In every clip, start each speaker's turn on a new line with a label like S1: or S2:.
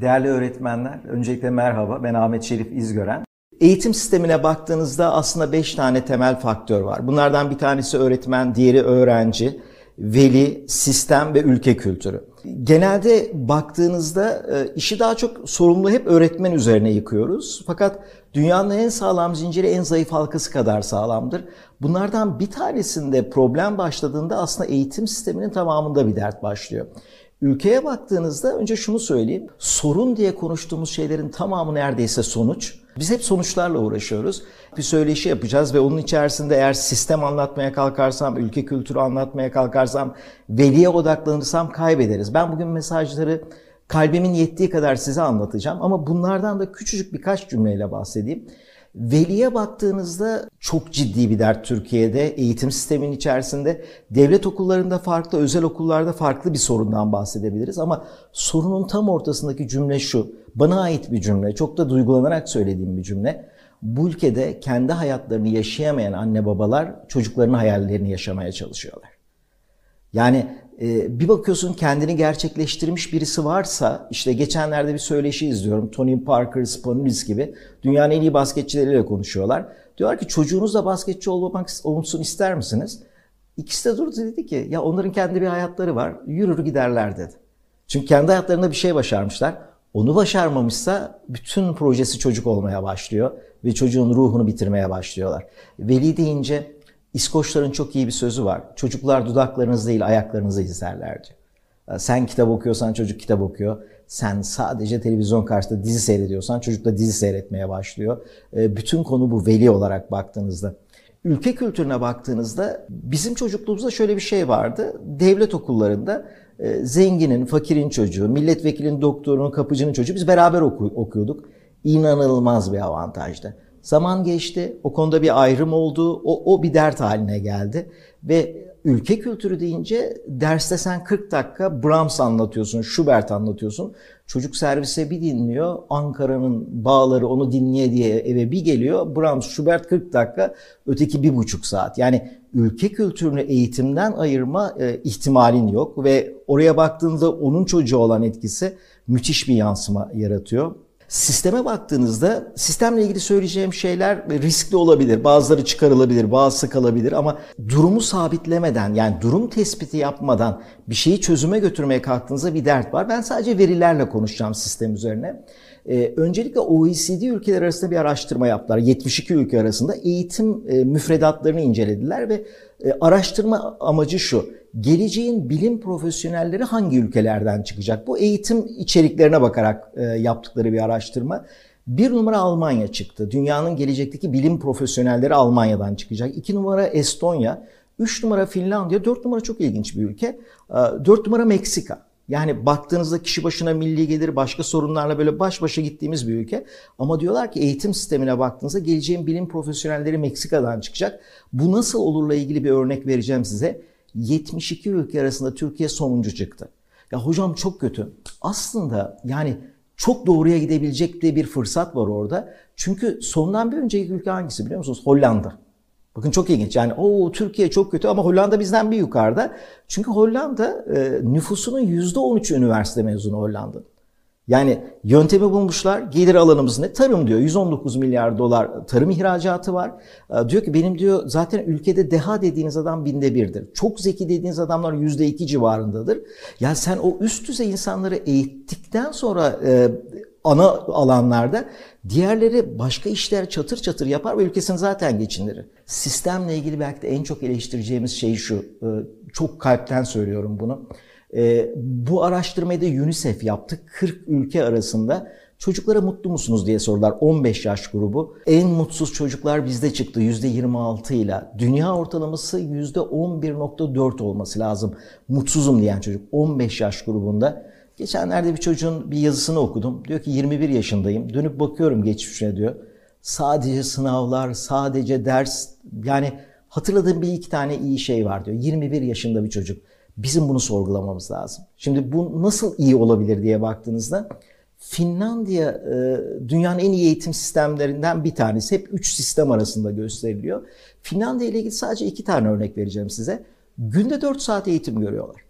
S1: Değerli öğretmenler, öncelikle merhaba. Ben Ahmet Şerif İzgören. Eğitim sistemine baktığınızda aslında 5 tane temel faktör var. Bunlardan bir tanesi öğretmen, diğeri öğrenci, veli, sistem ve ülke kültürü. Genelde baktığınızda e, işi daha çok sorumlu hep öğretmen üzerine yıkıyoruz. Fakat dünyanın en sağlam zinciri en zayıf halkası kadar sağlamdır. Bunlardan bir tanesinde problem başladığında aslında eğitim sisteminin tamamında bir dert başlıyor. Ülkeye baktığınızda önce şunu söyleyeyim. Sorun diye konuştuğumuz şeylerin tamamı neredeyse sonuç. Biz hep sonuçlarla uğraşıyoruz. Bir söyleşi yapacağız ve onun içerisinde eğer sistem anlatmaya kalkarsam, ülke kültürü anlatmaya kalkarsam, veliye odaklanırsam kaybederiz. Ben bugün mesajları kalbimin yettiği kadar size anlatacağım ama bunlardan da küçücük birkaç cümleyle bahsedeyim. Veliye baktığınızda çok ciddi bir dert Türkiye'de eğitim sistemin içerisinde. Devlet okullarında farklı, özel okullarda farklı bir sorundan bahsedebiliriz ama sorunun tam ortasındaki cümle şu. Bana ait bir cümle, çok da duygulanarak söylediğim bir cümle. Bu ülkede kendi hayatlarını yaşayamayan anne babalar çocuklarının hayallerini yaşamaya çalışıyorlar. Yani bir bakıyorsun kendini gerçekleştirmiş birisi varsa işte geçenlerde bir söyleşi izliyorum. Tony Parker, Spanulis gibi dünyanın en iyi basketçileriyle konuşuyorlar. Diyorlar ki çocuğunuzla basketçi olmak olsun ister misiniz? İkisi de durdu dedi ki ya onların kendi bir hayatları var. Yürür giderler dedi. Çünkü kendi hayatlarında bir şey başarmışlar. Onu başarmamışsa bütün projesi çocuk olmaya başlıyor ve çocuğun ruhunu bitirmeye başlıyorlar. Veli deyince İskoçların çok iyi bir sözü var. Çocuklar dudaklarınız değil ayaklarınızı izlerler diyor. Sen kitap okuyorsan çocuk kitap okuyor. Sen sadece televizyon karşısında dizi seyrediyorsan çocuk da dizi seyretmeye başlıyor. Ee, bütün konu bu veli olarak baktığınızda. Ülke kültürüne baktığınızda bizim çocukluğumuzda şöyle bir şey vardı. Devlet okullarında e, zenginin, fakirin çocuğu, milletvekilinin, doktorunun, kapıcının çocuğu biz beraber oku okuyorduk. İnanılmaz bir avantajdı. Zaman geçti, o konuda bir ayrım oldu, o, o bir dert haline geldi. Ve ülke kültürü deyince derste sen 40 dakika Brahms anlatıyorsun, Schubert anlatıyorsun. Çocuk servise bir dinliyor, Ankara'nın bağları onu dinleye diye eve bir geliyor. Brahms, Schubert 40 dakika, öteki bir buçuk saat. Yani ülke kültürünü eğitimden ayırma e, ihtimalin yok ve oraya baktığında onun çocuğu olan etkisi müthiş bir yansıma yaratıyor. Sisteme baktığınızda sistemle ilgili söyleyeceğim şeyler riskli olabilir. Bazıları çıkarılabilir, bazısı kalabilir ama durumu sabitlemeden yani durum tespiti yapmadan bir şeyi çözüme götürmeye kalktığınızda bir dert var. Ben sadece verilerle konuşacağım sistem üzerine. Ee, öncelikle OECD ülkeler arasında bir araştırma yaptılar. 72 ülke arasında eğitim e, müfredatlarını incelediler ve e, araştırma amacı şu. Geleceğin bilim profesyonelleri hangi ülkelerden çıkacak? Bu eğitim içeriklerine bakarak e, yaptıkları bir araştırma. Bir numara Almanya çıktı. Dünyanın gelecekteki bilim profesyonelleri Almanya'dan çıkacak. İki numara Estonya. Üç numara Finlandiya. Dört numara çok ilginç bir ülke. E, dört numara Meksika. Yani baktığınızda kişi başına milli gelir başka sorunlarla böyle baş başa gittiğimiz bir ülke. Ama diyorlar ki eğitim sistemine baktığınızda geleceğin bilim profesyonelleri Meksika'dan çıkacak. Bu nasıl olurla ilgili bir örnek vereceğim size. 72 ülke arasında Türkiye sonuncu çıktı. Ya hocam çok kötü. Aslında yani çok doğruya gidebilecek de bir fırsat var orada. Çünkü sondan bir önceki ülke hangisi biliyor musunuz? Hollanda. Bakın çok ilginç. Yani o Türkiye çok kötü ama Hollanda bizden bir yukarıda. Çünkü Hollanda e, nüfusunun %13 üniversite mezunu Hollanda'nın. Yani yöntemi bulmuşlar. Gelir alanımız ne? Tarım diyor. 119 milyar dolar tarım ihracatı var. E, diyor ki benim diyor zaten ülkede deha dediğiniz adam binde birdir. Çok zeki dediğiniz adamlar yüzde iki civarındadır. Ya sen o üst düzey insanları eğittikten sonra e, ana alanlarda diğerleri başka işler çatır çatır yapar ve ülkesini zaten geçindirir. Sistemle ilgili belki de en çok eleştireceğimiz şey şu. E, çok kalpten söylüyorum bunu. E, bu araştırmayı da UNICEF yaptı. 40 ülke arasında çocuklara mutlu musunuz diye sorular. 15 yaş grubu. En mutsuz çocuklar bizde çıktı %26 ile. Dünya ortalaması %11.4 olması lazım. Mutsuzum diyen çocuk 15 yaş grubunda. Geçenlerde bir çocuğun bir yazısını okudum. Diyor ki 21 yaşındayım. Dönüp bakıyorum geçmişine diyor. Sadece sınavlar, sadece ders. Yani hatırladığım bir iki tane iyi şey var diyor. 21 yaşında bir çocuk. Bizim bunu sorgulamamız lazım. Şimdi bu nasıl iyi olabilir diye baktığınızda Finlandiya e, dünyanın en iyi eğitim sistemlerinden bir tanesi. Hep üç sistem arasında gösteriliyor. Finlandiya ile ilgili sadece iki tane örnek vereceğim size. günde 4 saat eğitim görüyorlar.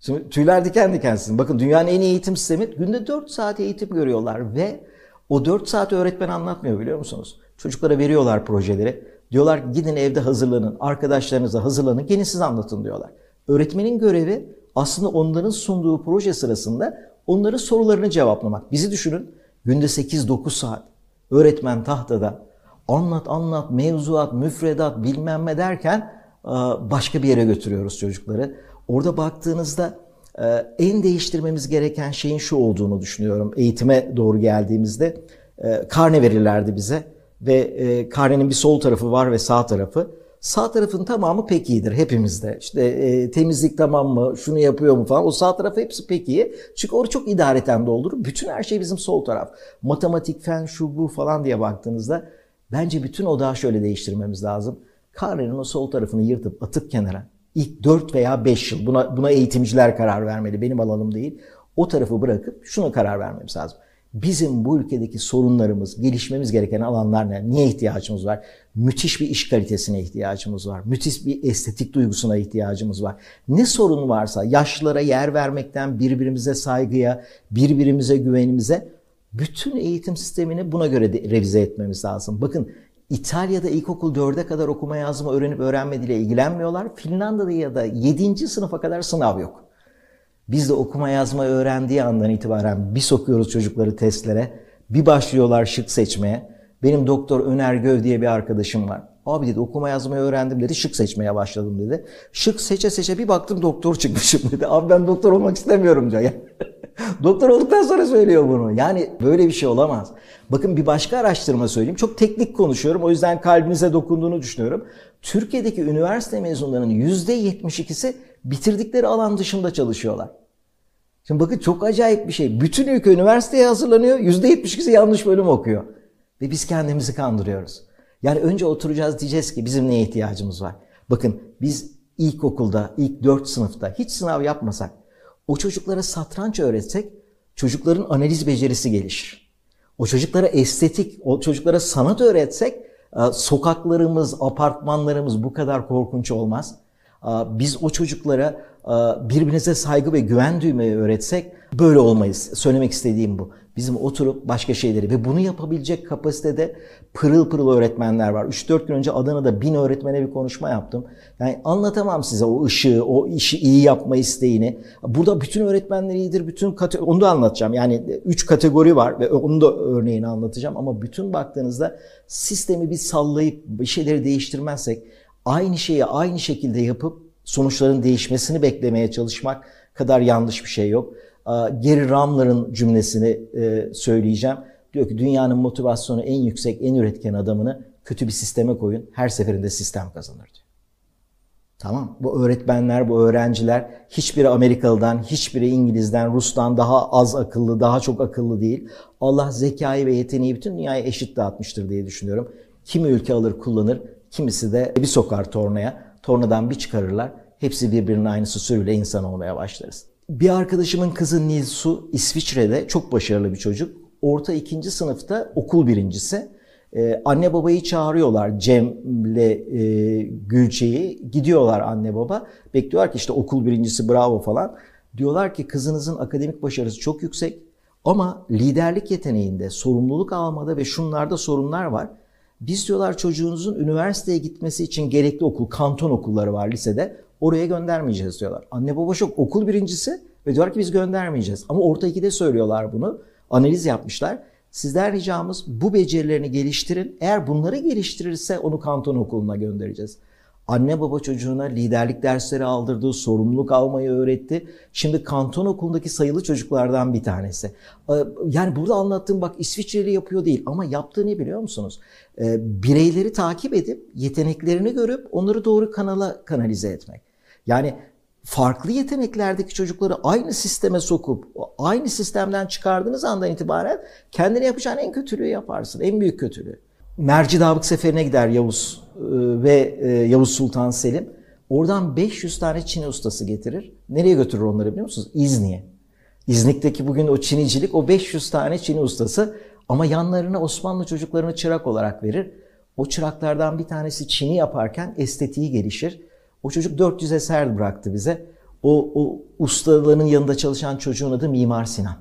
S1: Şimdi tüyler diken dikensin. Bakın dünyanın en iyi eğitim sistemi günde 4 saat eğitim görüyorlar ve o 4 saat öğretmen anlatmıyor biliyor musunuz? Çocuklara veriyorlar projeleri. Diyorlar gidin evde hazırlanın, arkadaşlarınıza hazırlanın, gelin siz anlatın diyorlar. Öğretmenin görevi aslında onların sunduğu proje sırasında onların sorularını cevaplamak. Bizi düşünün günde 8-9 saat öğretmen tahtada anlat anlat mevzuat, müfredat bilmem ne derken başka bir yere götürüyoruz çocukları. Orada baktığınızda en değiştirmemiz gereken şeyin şu olduğunu düşünüyorum. Eğitime doğru geldiğimizde karne verirlerdi bize ve karnenin bir sol tarafı var ve sağ tarafı. Sağ tarafın tamamı pek iyidir hepimizde. İşte e, temizlik tamam mı, şunu yapıyor mu falan. O sağ tarafı hepsi pek iyi. Çünkü orada çok idareten doldurur. Bütün her şey bizim sol taraf. Matematik, fen, şu bu falan diye baktığınızda bence bütün odağı şöyle değiştirmemiz lazım. Karnenin o sol tarafını yırtıp atıp kenara. İlk 4 veya 5 yıl buna, buna eğitimciler karar vermeli. Benim alanım değil. O tarafı bırakıp şuna karar vermemiz lazım bizim bu ülkedeki sorunlarımız, gelişmemiz gereken alanlar ne? Niye ihtiyacımız var? Müthiş bir iş kalitesine ihtiyacımız var. Müthiş bir estetik duygusuna ihtiyacımız var. Ne sorun varsa yaşlılara yer vermekten birbirimize saygıya, birbirimize güvenimize bütün eğitim sistemini buna göre de revize etmemiz lazım. Bakın İtalya'da ilkokul 4'e kadar okuma yazma öğrenip öğrenmediğiyle ilgilenmiyorlar. Finlandiya'da ya da 7. sınıfa kadar sınav yok. Biz de okuma yazma öğrendiği andan itibaren bir sokuyoruz çocukları testlere. Bir başlıyorlar şık seçmeye. Benim doktor Öner Göv diye bir arkadaşım var. Abi dedi okuma yazmayı öğrendim dedi. Şık seçmeye başladım dedi. Şık seçe seçe bir baktım doktor çıkmışım dedi. Abi ben doktor olmak istemiyorum diyor. doktor olduktan sonra söylüyor bunu. Yani böyle bir şey olamaz. Bakın bir başka araştırma söyleyeyim. Çok teknik konuşuyorum. O yüzden kalbinize dokunduğunu düşünüyorum. Türkiye'deki üniversite mezunlarının %72'si bitirdikleri alan dışında çalışıyorlar. Şimdi bakın çok acayip bir şey. Bütün ülke üniversiteye hazırlanıyor. %72'si yanlış bölüm okuyor. Ve biz kendimizi kandırıyoruz. Yani önce oturacağız diyeceğiz ki bizim neye ihtiyacımız var? Bakın biz ilkokulda, ilk dört sınıfta hiç sınav yapmasak, o çocuklara satranç öğretsek çocukların analiz becerisi gelişir. O çocuklara estetik, o çocuklara sanat öğretsek e, sokaklarımız, apartmanlarımız bu kadar korkunç olmaz. E, biz o çocuklara e, birbirinize saygı ve güven duymayı öğretsek böyle olmayız. Söylemek istediğim bu. Bizim oturup başka şeyleri ve bunu yapabilecek kapasitede pırıl pırıl öğretmenler var. 3-4 gün önce Adana'da bin öğretmene bir konuşma yaptım. Yani anlatamam size o ışığı, o işi iyi yapma isteğini. Burada bütün öğretmenler iyidir, bütün kate- onu da anlatacağım. Yani 3 kategori var ve onu da örneğini anlatacağım. Ama bütün baktığınızda sistemi bir sallayıp bir şeyleri değiştirmezsek aynı şeyi aynı şekilde yapıp sonuçların değişmesini beklemeye çalışmak kadar yanlış bir şey yok. Gary Ramler'ın cümlesini e, söyleyeceğim. Diyor ki dünyanın motivasyonu en yüksek, en üretken adamını kötü bir sisteme koyun. Her seferinde sistem kazanır diyor. Tamam. Bu öğretmenler, bu öğrenciler hiçbiri Amerikalı'dan, hiçbiri İngiliz'den, Rus'tan daha az akıllı, daha çok akıllı değil. Allah zekayı ve yeteneği bütün dünyaya eşit dağıtmıştır diye düşünüyorum. Kimi ülke alır kullanır, kimisi de bir sokar tornaya tornadan bir çıkarırlar. Hepsi birbirinin aynısı sürüyle insan olmaya başlarız. Bir arkadaşımın kızı Nilsu İsviçre'de çok başarılı bir çocuk. Orta ikinci sınıfta okul birincisi. Ee, anne babayı çağırıyorlar Cem'le e, Gülçe'yi. Gidiyorlar anne baba. Bekliyorlar ki işte okul birincisi bravo falan. Diyorlar ki kızınızın akademik başarısı çok yüksek. Ama liderlik yeteneğinde, sorumluluk almada ve şunlarda sorunlar var. Biz diyorlar çocuğunuzun üniversiteye gitmesi için gerekli okul, kanton okulları var lisede. Oraya göndermeyeceğiz diyorlar. Anne baba çok okul birincisi ve diyorlar ki biz göndermeyeceğiz. Ama orta ikide söylüyorlar bunu. Analiz yapmışlar. Sizler ricamız bu becerilerini geliştirin. Eğer bunları geliştirirse onu kanton okuluna göndereceğiz. Anne baba çocuğuna liderlik dersleri aldırdı, sorumluluk almayı öğretti. Şimdi kanton okulundaki sayılı çocuklardan bir tanesi. Ee, yani burada anlattığım bak İsviçreli yapıyor değil ama yaptığı ne biliyor musunuz? Ee, bireyleri takip edip yeteneklerini görüp onları doğru kanala kanalize etmek. Yani farklı yeteneklerdeki çocukları aynı sisteme sokup aynı sistemden çıkardığınız andan itibaren kendine yapacağın en kötülüğü yaparsın. En büyük kötülüğü. Merci Davık Seferi'ne gider Yavuz e, ve e, Yavuz Sultan Selim. Oradan 500 tane Çin ustası getirir. Nereye götürür onları biliyor musunuz? İzni'ye. İznik'teki bugün o Çinicilik o 500 tane Çin ustası ama yanlarına Osmanlı çocuklarını çırak olarak verir. O çıraklardan bir tanesi Çin'i yaparken estetiği gelişir. O çocuk 400 eser bıraktı bize. O, o ustalarının yanında çalışan çocuğun adı Mimar Sinan.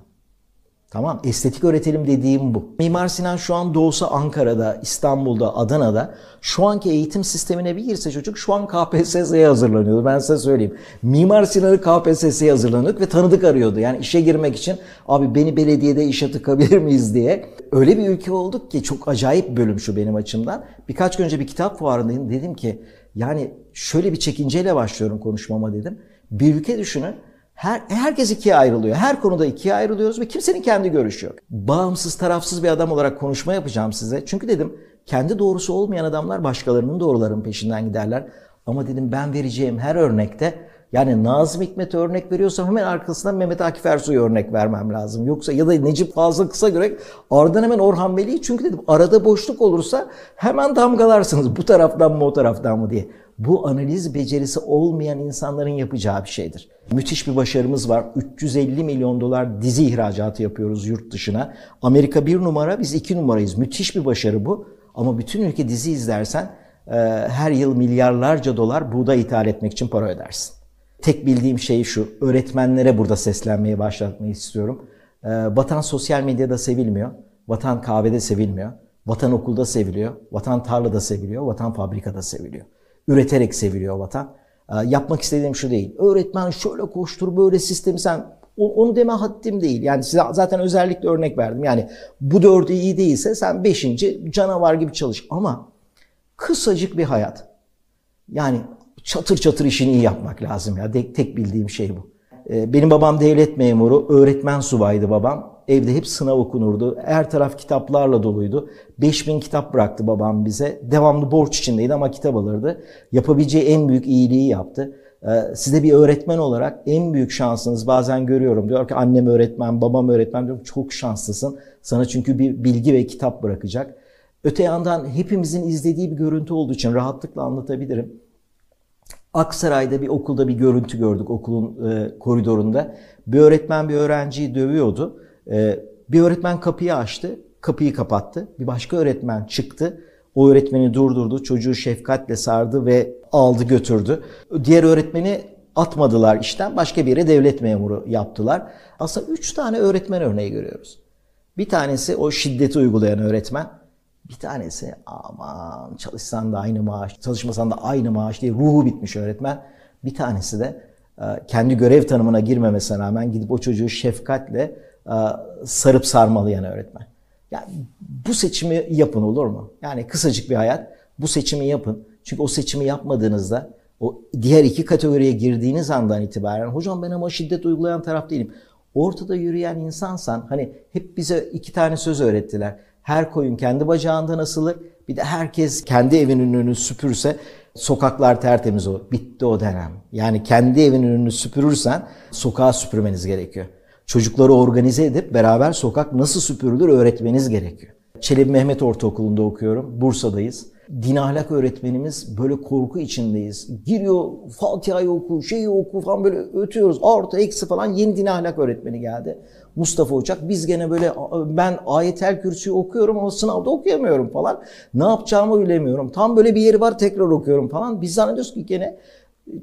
S1: Tamam estetik öğretelim dediğim bu. Mimar Sinan şu an doğsa Ankara'da, İstanbul'da, Adana'da şu anki eğitim sistemine bir girse çocuk şu an KPSS'ye hazırlanıyordu. Ben size söyleyeyim. Mimar Sinan'ı KPSS'ye hazırlanıyorduk ve tanıdık arıyordu. Yani işe girmek için abi beni belediyede işe tıkabilir miyiz diye. Öyle bir ülke olduk ki çok acayip bölüm şu benim açımdan. Birkaç gün önce bir kitap fuarındayım. Dedim ki yani şöyle bir çekinceyle başlıyorum konuşmama dedim. Bir ülke düşünün her, herkes ikiye ayrılıyor. Her konuda ikiye ayrılıyoruz ve kimsenin kendi görüşü yok. Bağımsız, tarafsız bir adam olarak konuşma yapacağım size. Çünkü dedim kendi doğrusu olmayan adamlar başkalarının doğrularının peşinden giderler. Ama dedim ben vereceğim her örnekte yani Nazım Hikmet'e örnek veriyorsam hemen arkasından Mehmet Akif Ersoy'a örnek vermem lazım. Yoksa ya da Necip Fazıl Kısa Görek ardından hemen Orhan Veli'yi çünkü dedim arada boşluk olursa hemen damgalarsınız bu taraftan mı o taraftan mı diye. Bu analiz becerisi olmayan insanların yapacağı bir şeydir. Müthiş bir başarımız var. 350 milyon dolar dizi ihracatı yapıyoruz yurt dışına. Amerika bir numara, biz iki numarayız. Müthiş bir başarı bu. Ama bütün ülke dizi izlersen e, her yıl milyarlarca dolar buğday ithal etmek için para ödersin. Tek bildiğim şey şu, öğretmenlere burada seslenmeye başlatmayı istiyorum. E, vatan sosyal medyada sevilmiyor, vatan kahvede sevilmiyor, vatan okulda seviliyor, vatan tarlada seviliyor, vatan fabrikada seviliyor. Üreterek seviliyor vatan. Ee, yapmak istediğim şu değil. Öğretmen şöyle koştur böyle sistemi sen onu deme haddim değil. Yani size zaten özellikle örnek verdim. Yani bu dördü iyi değilse sen beşinci canavar gibi çalış. Ama kısacık bir hayat. Yani çatır çatır işini iyi yapmak lazım ya. Tek bildiğim şey bu. Ee, benim babam devlet memuru, öğretmen subaydı babam. Evde hep sınav okunurdu. Her taraf kitaplarla doluydu. 5000 kitap bıraktı babam bize. Devamlı borç içindeydi ama kitap alırdı. Yapabileceği en büyük iyiliği yaptı. Ee, size bir öğretmen olarak en büyük şansınız bazen görüyorum. Diyor ki annem öğretmen, babam öğretmen diyorum. Çok şanslısın. Sana çünkü bir bilgi ve kitap bırakacak. Öte yandan hepimizin izlediği bir görüntü olduğu için rahatlıkla anlatabilirim. Aksaray'da bir okulda bir görüntü gördük okulun e, koridorunda. Bir öğretmen bir öğrenciyi dövüyordu. E, bir öğretmen kapıyı açtı, kapıyı kapattı. Bir başka öğretmen çıktı. O öğretmeni durdurdu, çocuğu şefkatle sardı ve aldı götürdü. Diğer öğretmeni atmadılar işten, başka bir yere devlet memuru yaptılar. Aslında üç tane öğretmen örneği görüyoruz. Bir tanesi o şiddeti uygulayan öğretmen. Bir tanesi aman çalışsan da aynı maaş, çalışmasan da aynı maaş diye ruhu bitmiş öğretmen. Bir tanesi de e, kendi görev tanımına girmemesine rağmen gidip o çocuğu şefkatle e, sarıp sarmalayan öğretmen. Yani bu seçimi yapın olur mu? Yani kısacık bir hayat. Bu seçimi yapın. Çünkü o seçimi yapmadığınızda o diğer iki kategoriye girdiğiniz andan itibaren hocam ben ama şiddet uygulayan taraf değilim. Ortada yürüyen insansan hani hep bize iki tane söz öğrettiler. Her koyun kendi bacağından asılır. Bir de herkes kendi evinin önünü süpürse sokaklar tertemiz olur. Bitti o dönem. Yani kendi evinin önünü süpürürsen sokağı süpürmeniz gerekiyor. Çocukları organize edip beraber sokak nasıl süpürülür öğretmeniz gerekiyor. Çelebi Mehmet Ortaokulu'nda okuyorum. Bursa'dayız. Din ahlak öğretmenimiz böyle korku içindeyiz. Giriyor Fatiha'yı oku, şeyi oku falan böyle ötüyoruz. Artı eksi falan yeni din ahlak öğretmeni geldi. Mustafa Uçak. Biz gene böyle ben ayetel kürsüyü okuyorum ama sınavda okuyamıyorum falan. Ne yapacağımı bilemiyorum. Tam böyle bir yeri var tekrar okuyorum falan. Biz zannediyoruz ki gene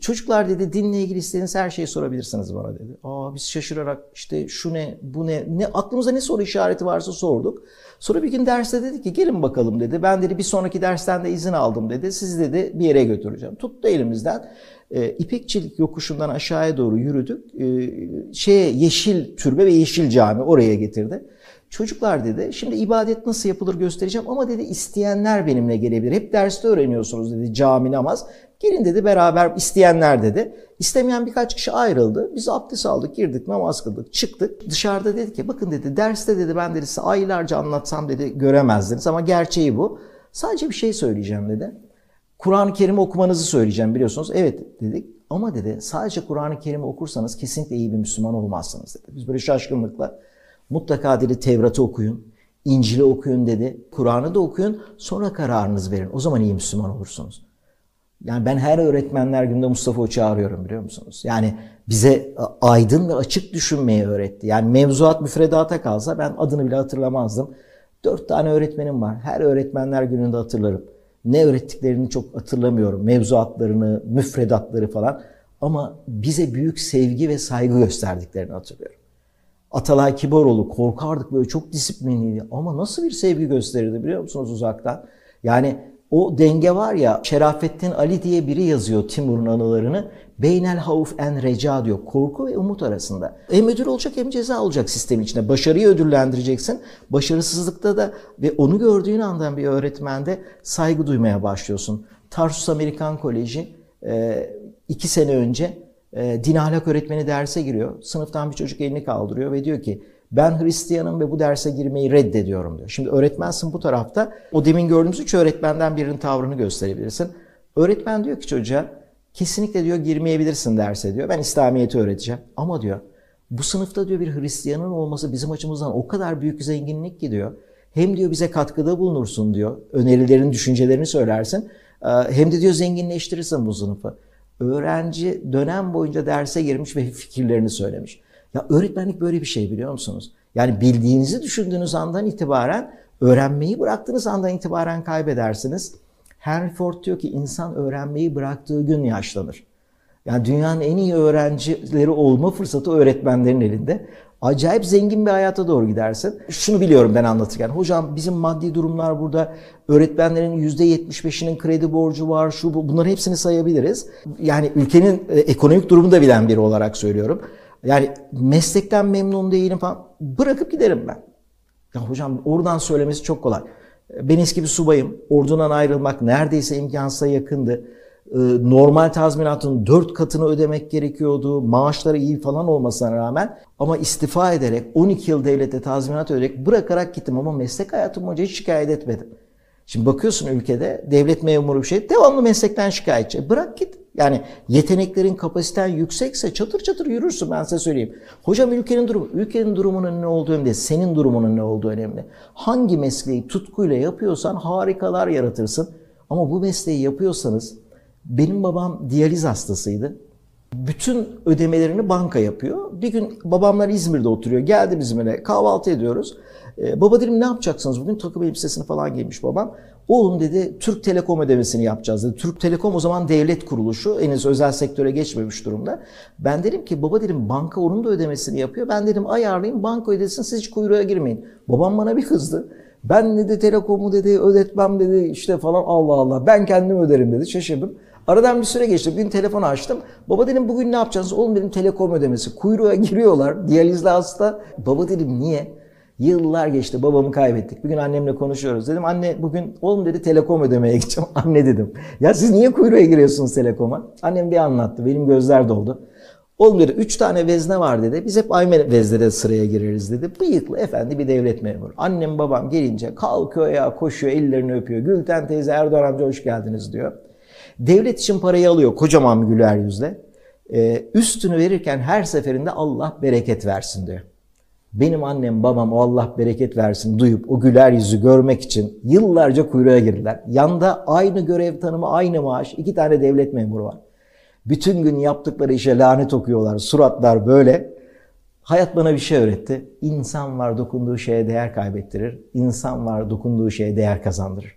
S1: Çocuklar dedi dinle ilgili istediğiniz her şeyi sorabilirsiniz bana dedi. Aa biz şaşırarak işte şu ne bu ne ne aklımıza ne soru işareti varsa sorduk. Sonra bir gün derste dedi ki gelin bakalım dedi. Ben dedi bir sonraki dersten de izin aldım dedi. Sizi dedi bir yere götüreceğim. Tuttu elimizden. E, İpekçilik yokuşundan aşağıya doğru yürüdük. E, şeye yeşil türbe ve yeşil cami oraya getirdi. Çocuklar dedi şimdi ibadet nasıl yapılır göstereceğim ama dedi isteyenler benimle gelebilir. Hep derste öğreniyorsunuz dedi cami namaz. Gelin dedi beraber isteyenler dedi. İstemeyen birkaç kişi ayrıldı. Biz abdest aldık, girdik, namaz kıldık, çıktık. Dışarıda dedi ki bakın dedi derste dedi ben dedi size aylarca anlatsam dedi göremezdiniz ama gerçeği bu. Sadece bir şey söyleyeceğim dedi. Kur'an-ı Kerim okumanızı söyleyeceğim biliyorsunuz. Evet dedik ama dedi sadece Kur'an-ı Kerim'i okursanız kesinlikle iyi bir Müslüman olmazsınız dedi. Biz böyle şaşkınlıkla mutlaka dedi Tevrat'ı okuyun, İncil'i okuyun dedi. Kur'an'ı da okuyun sonra kararınızı verin. O zaman iyi Müslüman olursunuz. Yani ben her öğretmenler günde Mustafa Uç'u arıyorum biliyor musunuz? Yani bize aydın ve açık düşünmeyi öğretti. Yani mevzuat müfredata kalsa ben adını bile hatırlamazdım. Dört tane öğretmenim var. Her öğretmenler gününde hatırlarım. Ne öğrettiklerini çok hatırlamıyorum. Mevzuatlarını, müfredatları falan. Ama bize büyük sevgi ve saygı gösterdiklerini hatırlıyorum. Atalay Kibaroğlu korkardık böyle çok disiplinliydi ama nasıl bir sevgi gösterirdi biliyor musunuz uzaktan? Yani o denge var ya Şerafettin Ali diye biri yazıyor Timur'un anılarını. Beynel havf en reca diyor. Korku ve umut arasında. Hem ödül olacak hem ceza olacak sistemin içinde. Başarıyı ödüllendireceksin. Başarısızlıkta da ve onu gördüğün andan bir öğretmende saygı duymaya başlıyorsun. Tarsus Amerikan Koleji iki sene önce din ahlak öğretmeni derse giriyor. Sınıftan bir çocuk elini kaldırıyor ve diyor ki ben Hristiyanım ve bu derse girmeyi reddediyorum diyor. Şimdi öğretmensin bu tarafta. O demin gördüğümüz üç öğretmenden birinin tavrını gösterebilirsin. Öğretmen diyor ki çocuğa kesinlikle diyor girmeyebilirsin derse diyor. Ben İslamiyet'i öğreteceğim. Ama diyor bu sınıfta diyor bir Hristiyanın olması bizim açımızdan o kadar büyük zenginlik ki diyor. Hem diyor bize katkıda bulunursun diyor. Önerilerin, düşüncelerini söylersin. Hem de diyor zenginleştirirsin bu sınıfı. Öğrenci dönem boyunca derse girmiş ve fikirlerini söylemiş. Ya öğretmenlik böyle bir şey biliyor musunuz? Yani bildiğinizi düşündüğünüz andan itibaren öğrenmeyi bıraktığınız andan itibaren kaybedersiniz. Henry Ford diyor ki insan öğrenmeyi bıraktığı gün yaşlanır. Yani dünyanın en iyi öğrencileri olma fırsatı öğretmenlerin elinde. Acayip zengin bir hayata doğru gidersin. Şunu biliyorum ben anlatırken. Hocam bizim maddi durumlar burada. Öğretmenlerin %75'inin kredi borcu var. Şu bu. Bunların hepsini sayabiliriz. Yani ülkenin e, ekonomik durumunu da bilen biri olarak söylüyorum. Yani meslekten memnun değilim falan. Bırakıp giderim ben. Ya hocam oradan söylemesi çok kolay. Ben eski bir subayım. Ordudan ayrılmak neredeyse imkansıza yakındı. Ee, normal tazminatın dört katını ödemek gerekiyordu. Maaşları iyi falan olmasına rağmen. Ama istifa ederek 12 yıl devlete tazminat öderek bırakarak gittim. Ama meslek hayatım boyunca hiç şikayet etmedim. Şimdi bakıyorsun ülkede devlet memuru bir şey devamlı meslekten şikayetçi. Bırak git. Yani yeteneklerin kapasiten yüksekse çatır çatır yürürsün ben size söyleyeyim. Hocam ülkenin durumu, ülkenin durumunun ne olduğu önemli senin durumunun ne olduğu önemli. Hangi mesleği tutkuyla yapıyorsan harikalar yaratırsın. Ama bu mesleği yapıyorsanız benim babam diyaliz hastasıydı. Bütün ödemelerini banka yapıyor. Bir gün babamlar İzmir'de oturuyor. Geldim İzmir'e kahvaltı ediyoruz. Ee, baba dedim ne yapacaksınız bugün? Takım elbisesini falan giymiş babam. Oğlum dedi Türk Telekom ödemesini yapacağız dedi. Türk Telekom o zaman devlet kuruluşu. Henüz özel sektöre geçmemiş durumda. Ben dedim ki baba dedim banka onun da ödemesini yapıyor. Ben dedim ayarlayayım banka ödesin siz hiç kuyruğa girmeyin. Babam bana bir kızdı. Ben dedi Telekom'u dedi ödetmem dedi işte falan Allah Allah ben kendim öderim dedi şaşırdım. Aradan bir süre geçti. Bugün telefon açtım. Baba dedim bugün ne yapacağız? Oğlum dedim telekom ödemesi. Kuyruğa giriyorlar. Diyalizli hasta. Baba dedim niye? Yıllar geçti babamı kaybettik. Bir gün annemle konuşuyoruz. Dedim anne bugün oğlum dedi telekom ödemeye gideceğim. Anne dedim. Ya siz niye kuyruğa giriyorsunuz telekoma? Annem bir anlattı. Benim gözler doldu. Oğlum dedi üç tane vezne var dedi. Biz hep aynı veznede sıraya gireriz dedi. Bıyıklı efendi bir devlet memuru. Annem babam gelince kalkıyor ya koşuyor ellerini öpüyor. Gülten teyze Erdoğan amca hoş geldiniz diyor. Devlet için parayı alıyor kocaman güler yüzle. Ee, üstünü verirken her seferinde Allah bereket versin diyor. Benim annem babam o Allah bereket versin duyup o güler yüzü görmek için yıllarca kuyruğa girdiler. Yanda aynı görev tanımı aynı maaş iki tane devlet memuru var. Bütün gün yaptıkları işe lanet okuyorlar suratlar böyle. Hayat bana bir şey öğretti. İnsan var dokunduğu şeye değer kaybettirir. İnsan var dokunduğu şeye değer kazandırır.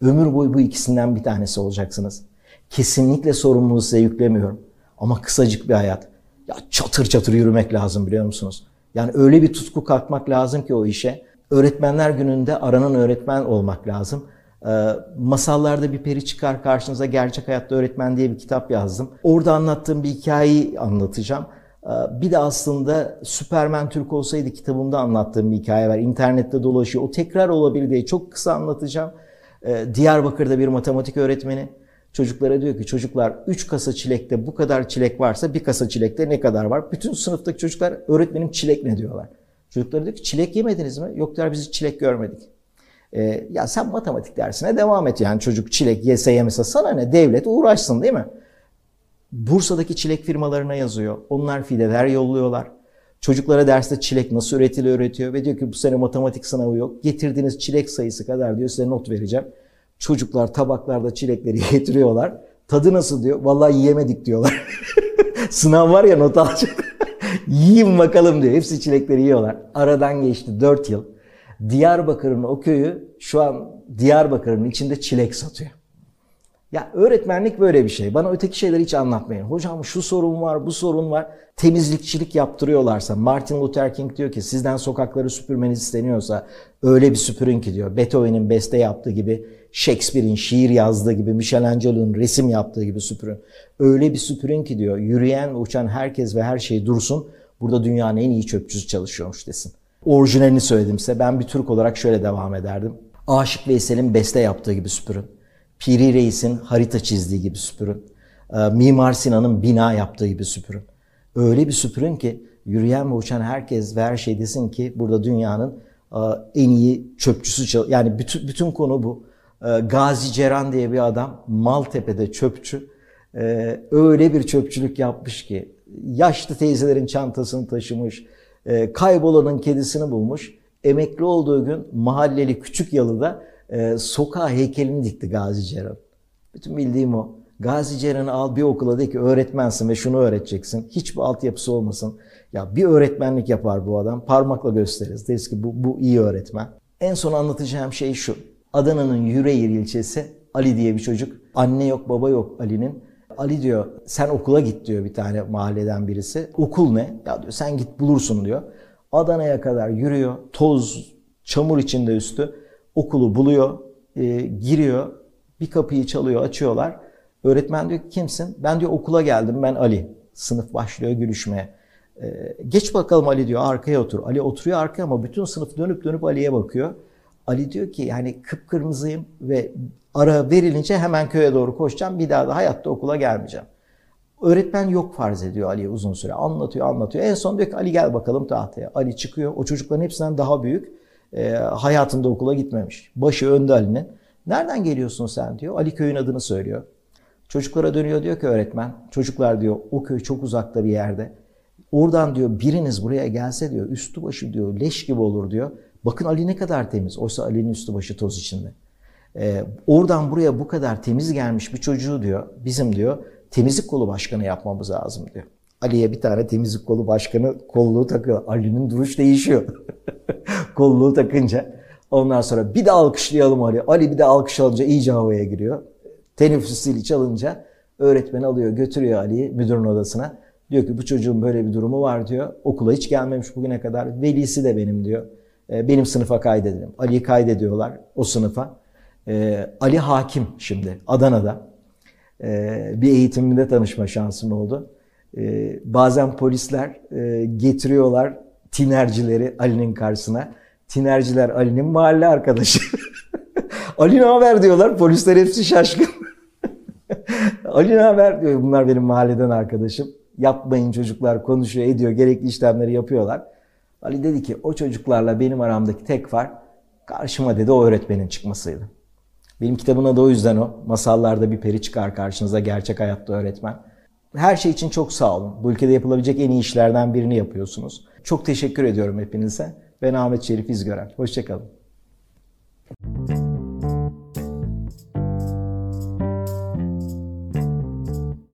S1: Ömür boyu bu ikisinden bir tanesi olacaksınız. Kesinlikle sorumluluğu size yüklemiyorum. Ama kısacık bir hayat. Ya çatır çatır yürümek lazım biliyor musunuz? Yani öyle bir tutku kalkmak lazım ki o işe. Öğretmenler gününde aranan öğretmen olmak lazım. Ee, masallarda bir peri çıkar karşınıza gerçek hayatta öğretmen diye bir kitap yazdım. Orada anlattığım bir hikayeyi anlatacağım. Ee, bir de aslında Süpermen Türk olsaydı kitabımda anlattığım bir hikaye var. İnternette dolaşıyor. O tekrar olabilir diye çok kısa anlatacağım. Ee, Diyarbakır'da bir matematik öğretmeni Çocuklara diyor ki çocuklar 3 kasa çilekte bu kadar çilek varsa bir kasa çilekte ne kadar var? Bütün sınıftaki çocuklar öğretmenim çilek ne diyorlar. Çocuklara diyor ki çilek yemediniz mi? Yok diyor biz çilek görmedik. Ee, ya sen matematik dersine devam et yani çocuk çilek yese yemese sana ne devlet uğraşsın değil mi? Bursa'daki çilek firmalarına yazıyor. Onlar fideler yolluyorlar. Çocuklara derste çilek nasıl üretili öğretiyor ve diyor ki bu sene matematik sınavı yok. Getirdiğiniz çilek sayısı kadar diyor size not vereceğim. Çocuklar tabaklarda çilekleri getiriyorlar. Tadı nasıl diyor? Vallahi yiyemedik diyorlar. Sınav var ya not alacak. Yiyin bakalım diyor. Hepsi çilekleri yiyorlar. Aradan geçti 4 yıl. Diyarbakır'ın o köyü şu an Diyarbakır'ın içinde çilek satıyor. Ya öğretmenlik böyle bir şey. Bana öteki şeyleri hiç anlatmayın. Hocam şu sorun var, bu sorun var. Temizlikçilik yaptırıyorlarsa, Martin Luther King diyor ki sizden sokakları süpürmeniz isteniyorsa öyle bir süpürün ki diyor. Beethoven'in beste yaptığı gibi, Shakespeare'in şiir yazdığı gibi, Michelangelo'nun resim yaptığı gibi süpürün. Öyle bir süpürün ki diyor, yürüyen ve uçan herkes ve her şey dursun. Burada dünyanın en iyi çöpçüsü çalışıyormuş desin. Orijinalini söyledimse ben bir Türk olarak şöyle devam ederdim. Aşık Veysel'in beste yaptığı gibi süpürün. Piri Reis'in harita çizdiği gibi süpürün. Ee, Mimar Sinan'ın bina yaptığı gibi süpürün. Öyle bir süpürün ki yürüyen ve uçan herkes ve her şey desin ki burada dünyanın e, en iyi çöpçüsü yani bütün, bütün konu bu. Ee, Gazi Ceran diye bir adam Maltepe'de çöpçü. Ee, öyle bir çöpçülük yapmış ki yaşlı teyzelerin çantasını taşımış, e, kaybolanın kedisini bulmuş. Emekli olduğu gün mahalleli Küçük Yalı'da e, sokağa heykelini dikti Gazi Ceren. Bütün bildiğim o. Gazi Ceren'i al bir okula de ki öğretmensin ve şunu öğreteceksin. Hiçbir altyapısı olmasın. Ya bir öğretmenlik yapar bu adam. Parmakla gösteririz. Deriz ki bu, bu iyi öğretmen. En son anlatacağım şey şu. Adana'nın Yüreğir ilçesi Ali diye bir çocuk. Anne yok baba yok Ali'nin. Ali diyor sen okula git diyor bir tane mahalleden birisi. Okul ne? Ya diyor sen git bulursun diyor. Adana'ya kadar yürüyor. Toz, çamur içinde üstü. Okulu buluyor, e, giriyor. Bir kapıyı çalıyor, açıyorlar. Öğretmen diyor ki kimsin? Ben diyor okula geldim, ben Ali. Sınıf başlıyor gülüşmeye. E, geç bakalım Ali diyor, arkaya otur. Ali oturuyor arkaya ama bütün sınıf dönüp dönüp Ali'ye bakıyor. Ali diyor ki yani kıpkırmızıyım ve ara verilince hemen köye doğru koşacağım. Bir daha da hayatta okula gelmeyeceğim. Öğretmen yok farz ediyor Ali'ye uzun süre. Anlatıyor, anlatıyor. En son diyor ki Ali gel bakalım tahtaya. Ali çıkıyor. O çocukların hepsinden daha büyük. E, hayatında okula gitmemiş. Başı önde Ali'nin. Nereden geliyorsun sen diyor. Ali köyün adını söylüyor. Çocuklara dönüyor diyor ki öğretmen. Çocuklar diyor o köy çok uzakta bir yerde. Oradan diyor biriniz buraya gelse diyor üstü başı diyor leş gibi olur diyor. Bakın Ali ne kadar temiz. Oysa Ali'nin üstü başı toz içinde. Ee, oradan buraya bu kadar temiz gelmiş bir çocuğu diyor bizim diyor temizlik kolu başkanı yapmamız lazım diyor. Ali'ye bir tane temizlik kolu başkanı kolluğu takıyor. Ali'nin duruş değişiyor. kolluğu takınca. Ondan sonra bir de alkışlayalım Ali. Ali bir de alkış alınca iyice havaya giriyor. Teneffüs zili çalınca öğretmen alıyor götürüyor Ali'yi müdürün odasına. Diyor ki bu çocuğun böyle bir durumu var diyor. Okula hiç gelmemiş bugüne kadar. Velisi de benim diyor. Ee, benim sınıfa kaydedelim. Ali'yi kaydediyorlar o sınıfa. Ee, Ali Hakim şimdi Adana'da. Ee, bir eğitiminde tanışma şansım oldu. Bazen polisler e, getiriyorlar tinercileri Ali'nin karşısına. Tinerciler Ali'nin mahalle arkadaşı. Ali ne haber diyorlar. Polisler hepsi şaşkın. Ali ne haber diyor. Bunlar benim mahalleden arkadaşım. Yapmayın çocuklar konuşuyor ediyor. Gerekli işlemleri yapıyorlar. Ali dedi ki o çocuklarla benim aramdaki tek fark karşıma dedi o öğretmenin çıkmasıydı. Benim kitabımda da o yüzden o. Masallarda bir peri çıkar karşınıza gerçek hayatta öğretmen. Her şey için çok sağ olun. Bu ülkede yapılabilecek en iyi işlerden birini yapıyorsunuz. Çok teşekkür ediyorum hepinize. Ben Ahmet Şerif İzgören. Hoşçakalın.